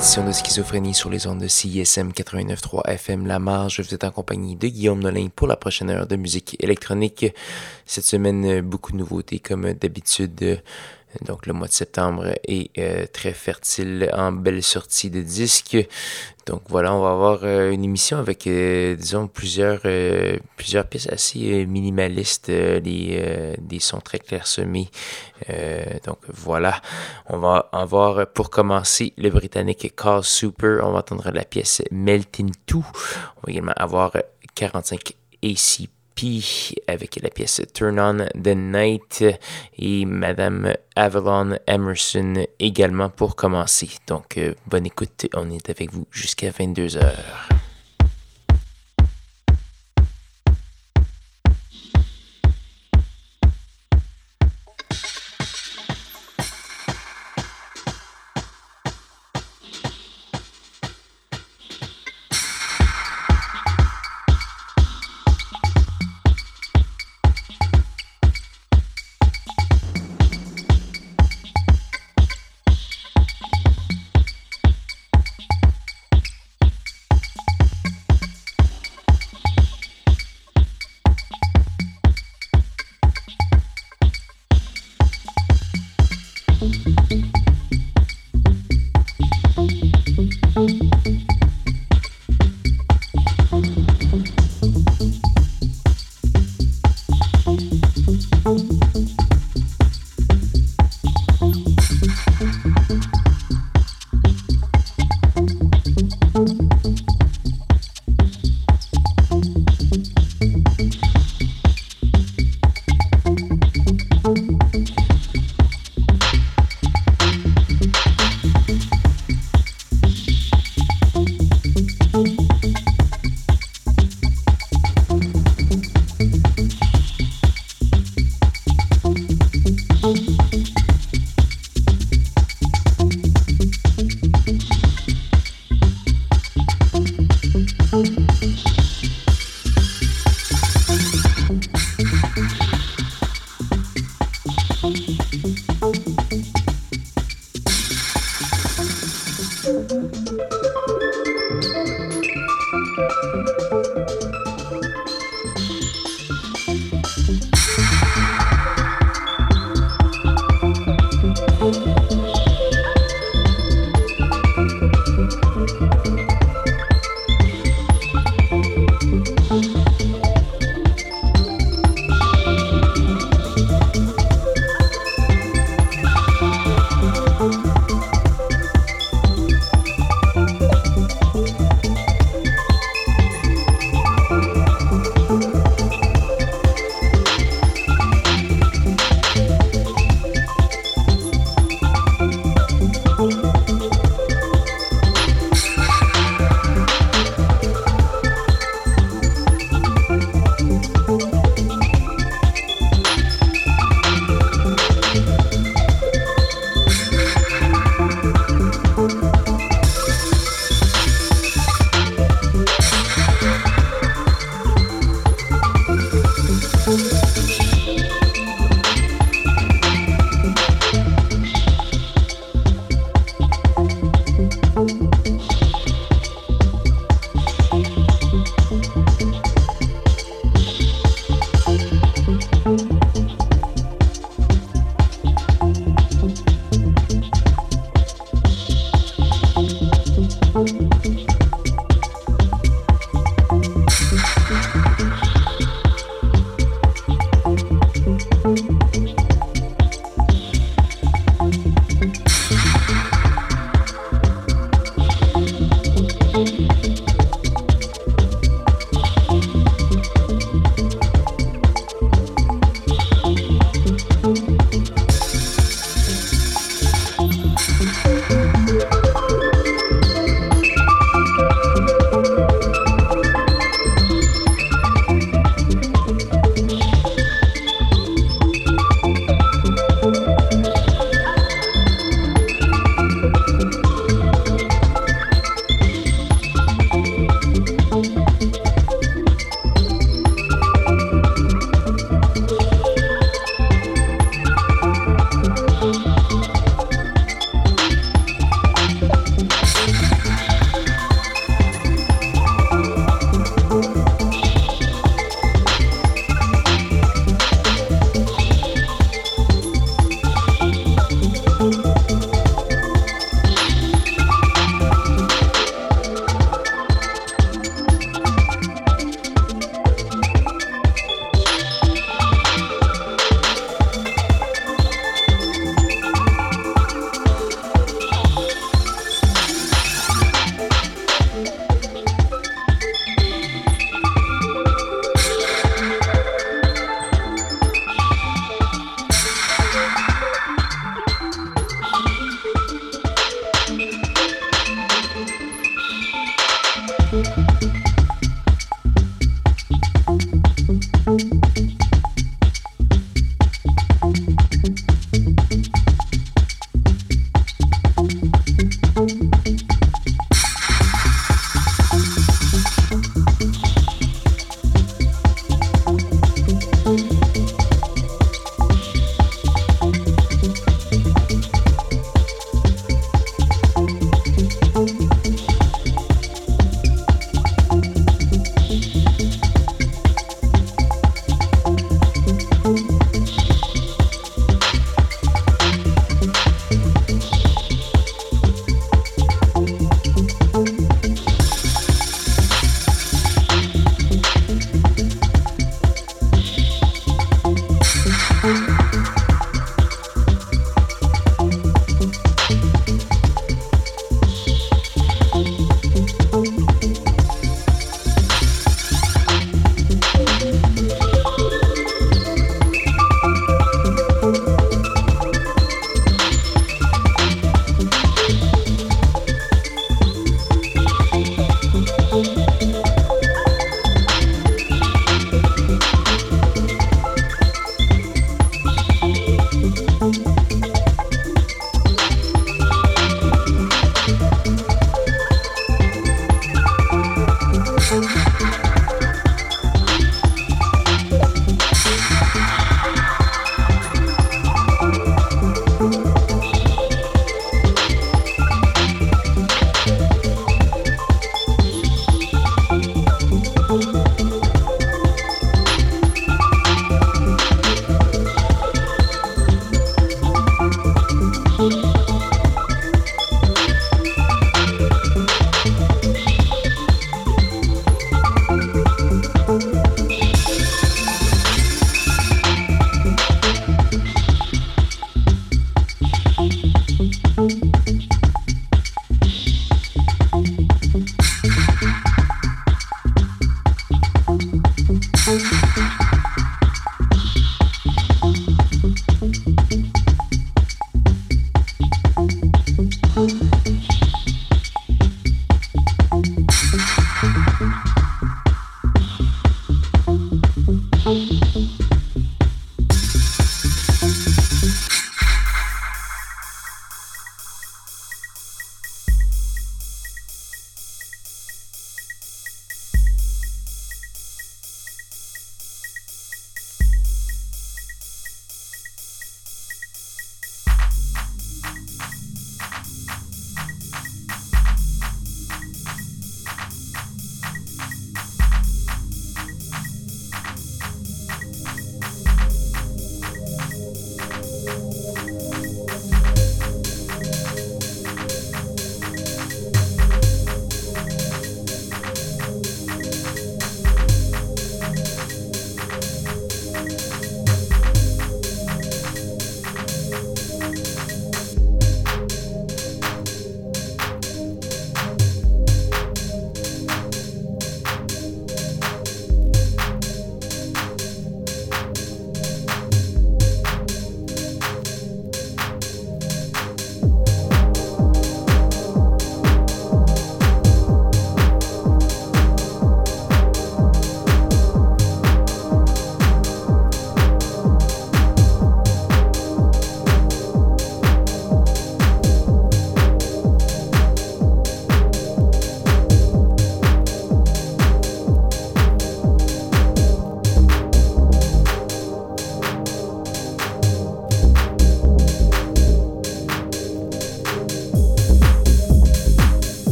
édition de Schizophrénie sur les ondes de CISM 89.3 FM La Marge. Vous êtes en compagnie de Guillaume Nolin pour la prochaine heure de musique électronique. Cette semaine, beaucoup de nouveautés comme d'habitude. Donc le mois de septembre est euh, très fertile en belles sorties de disques. Donc voilà, on va avoir euh, une émission avec, euh, disons, plusieurs, plusieurs pièces assez minimalistes, des, des sons très clairsemés. donc voilà, on va avoir pour commencer le britannique Call Super. On va entendre la pièce Melting 2. On va également avoir 45 ACP avec la pièce Turn On the Night et Madame Avalon Emerson également pour commencer. Donc, euh, bonne écoute, on est avec vous jusqu'à 22h.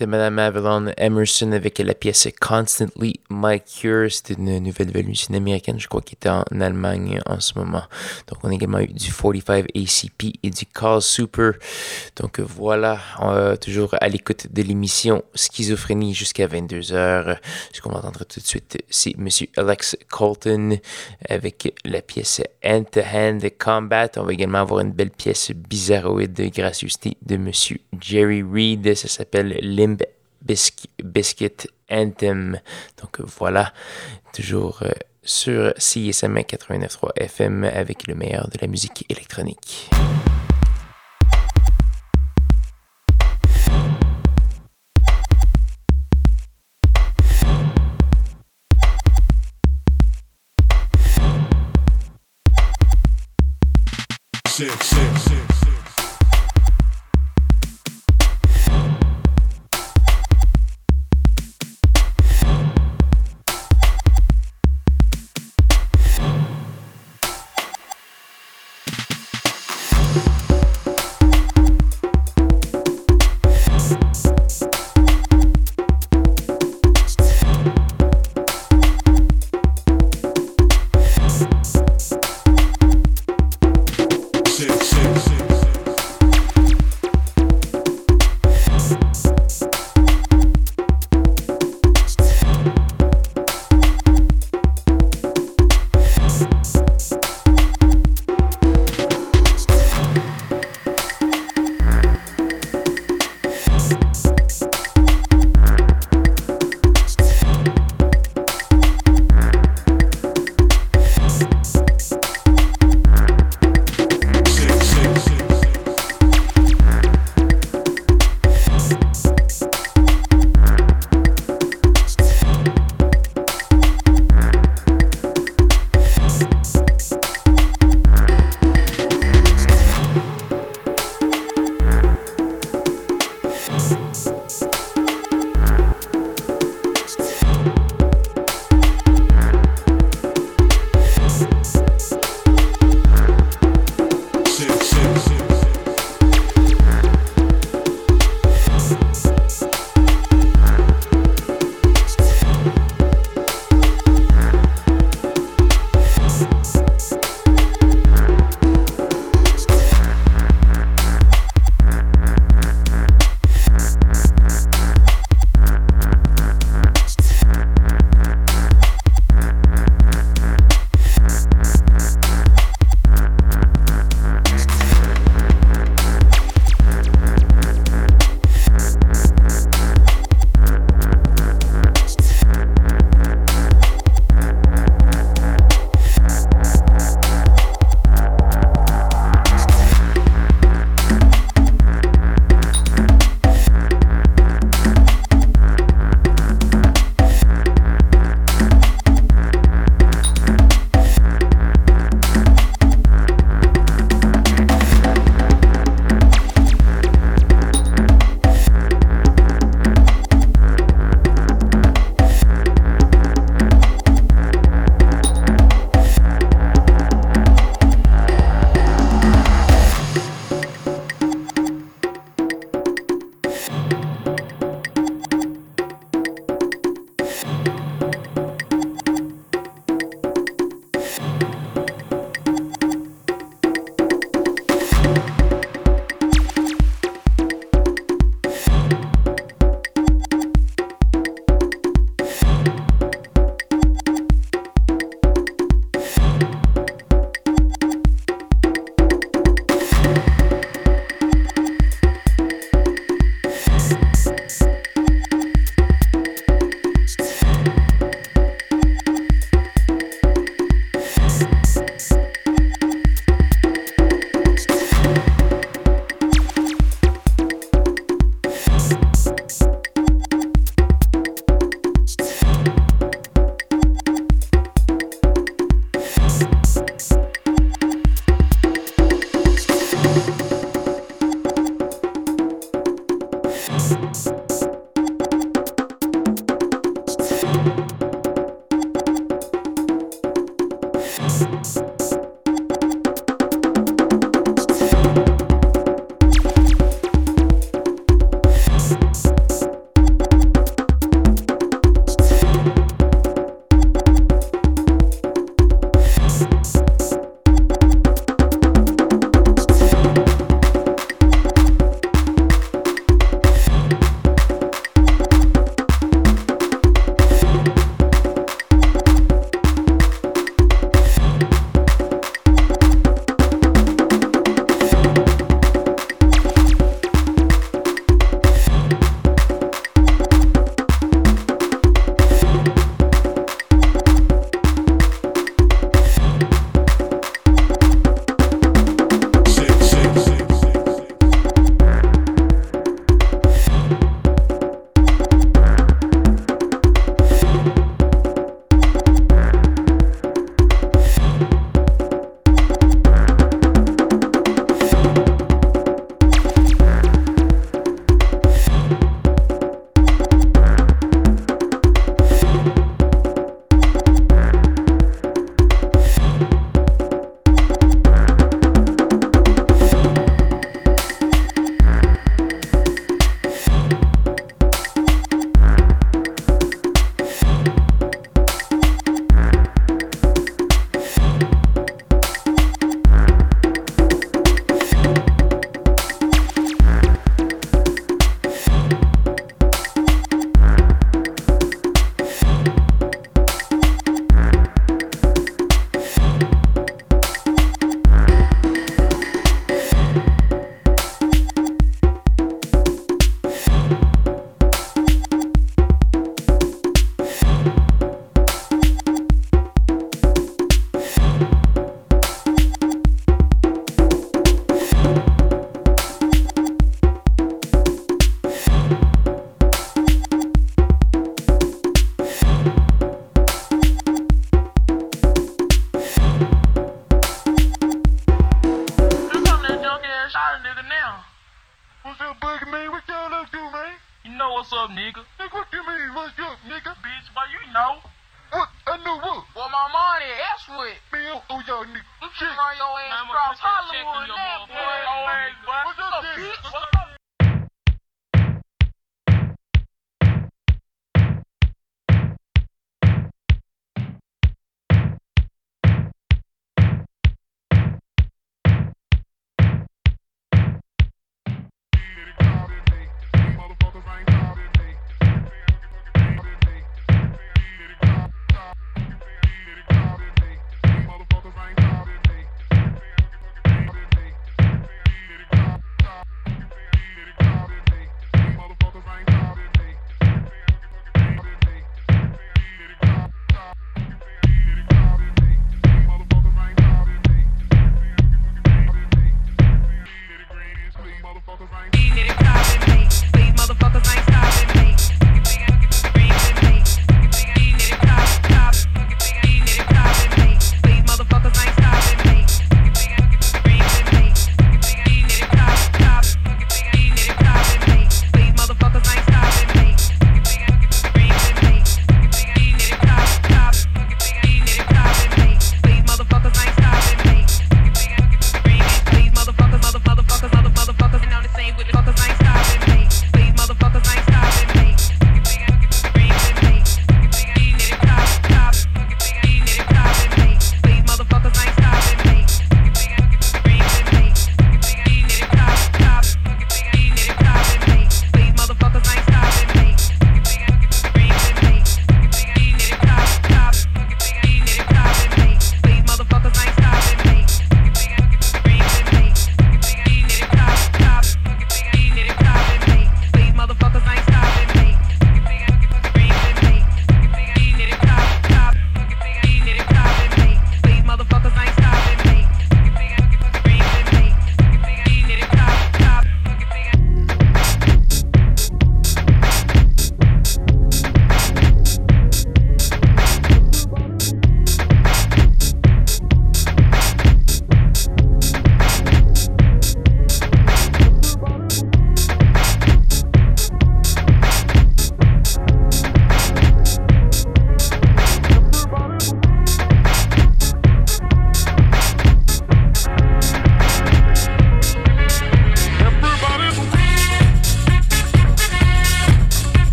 C'était Madame Avalon Emerson avec la pièce Constantly My Cure. C'était une nouvelle venue, une américaine, je crois, qui était en Allemagne en ce moment. Donc, on a également eu du 45 ACP et du Call Super. Donc, voilà, toujours à l'écoute de l'émission Schizophrénie jusqu'à 22h. Ce qu'on va entendre tout de suite, c'est Monsieur Alex Colton avec la pièce Hand to Hand Combat. On va également avoir une belle pièce bizarroïde de gracieuseté de Monsieur Jerry Reed. Ça s'appelle Biscuit Anthem. Donc voilà, toujours euh, sur CSM 89.3 FM avec le meilleur de la musique électronique.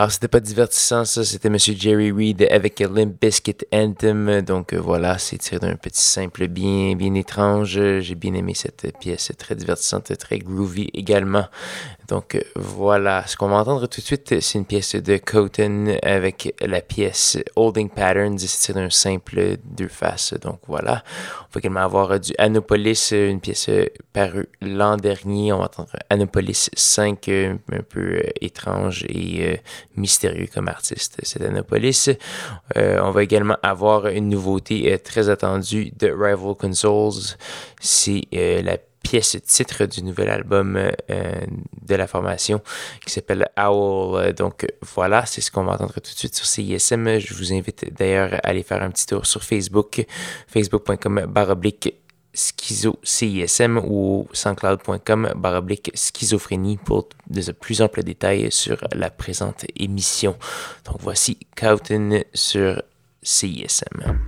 Alors, c'était pas divertissant, ça. C'était Monsieur Jerry Reed avec Limp Biscuit Anthem. Donc, euh, voilà, c'est tiré d'un petit simple bien, bien étrange. J'ai bien aimé cette pièce, très divertissante, très groovy également. Donc euh, voilà, ce qu'on va entendre tout de suite, c'est une pièce de Coton avec la pièce Holding Patterns, c'est un simple deux faces. Donc voilà, on va également avoir du Anopolis, une pièce parue l'an dernier. On va entendre Anopolis 5, un peu étrange et mystérieux comme artiste, c'est Anopolis. Euh, on va également avoir une nouveauté très attendue de Rival Consoles, c'est la pièce titre du nouvel album euh, de la formation qui s'appelle Owl. Donc voilà, c'est ce qu'on va entendre tout de suite sur CISM. Je vous invite d'ailleurs à aller faire un petit tour sur Facebook, facebook.com baroblique schizo CISM ou sanscloud.com baroblique schizophrénie pour de plus amples détails sur la présente émission. Donc voici Cowton sur CISM.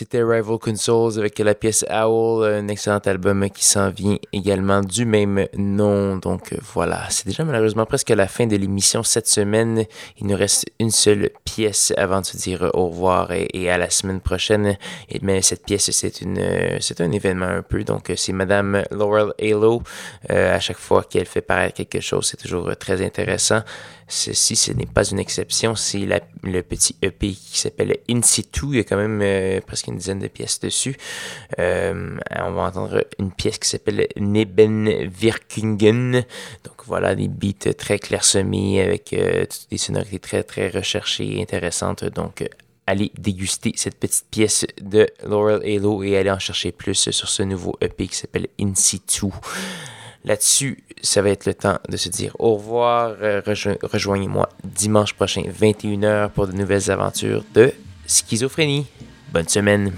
C'était Rival Consoles avec la pièce Owl, un excellent album qui s'en vient également du même nom. Donc voilà, c'est déjà malheureusement presque la fin de l'émission cette semaine. Il nous reste une seule pièce avant de se dire au revoir et, à la semaine prochaine. Et, mais cette pièce, c'est une, c'est un événement un peu. Donc c'est Madame Laurel Halo. Euh, à chaque fois qu'elle fait paraître quelque chose, c'est toujours très intéressant. Ceci, ce n'est pas une exception, c'est le petit EP qui s'appelle In Situ. Il y a quand même euh, presque une dizaine de pièces dessus. Euh, on va entendre une pièce qui s'appelle Neben Virkungen. Donc voilà, des beats très clairsemés avec euh, des sonorités très très recherchées et intéressantes. Donc allez déguster cette petite pièce de Laurel Halo et aller en chercher plus sur ce nouveau EP qui s'appelle In Situ. Là-dessus, ça va être le temps de se dire au revoir. Euh, rejoignez-moi dimanche prochain, 21h, pour de nouvelles aventures de schizophrénie. Bonne semaine.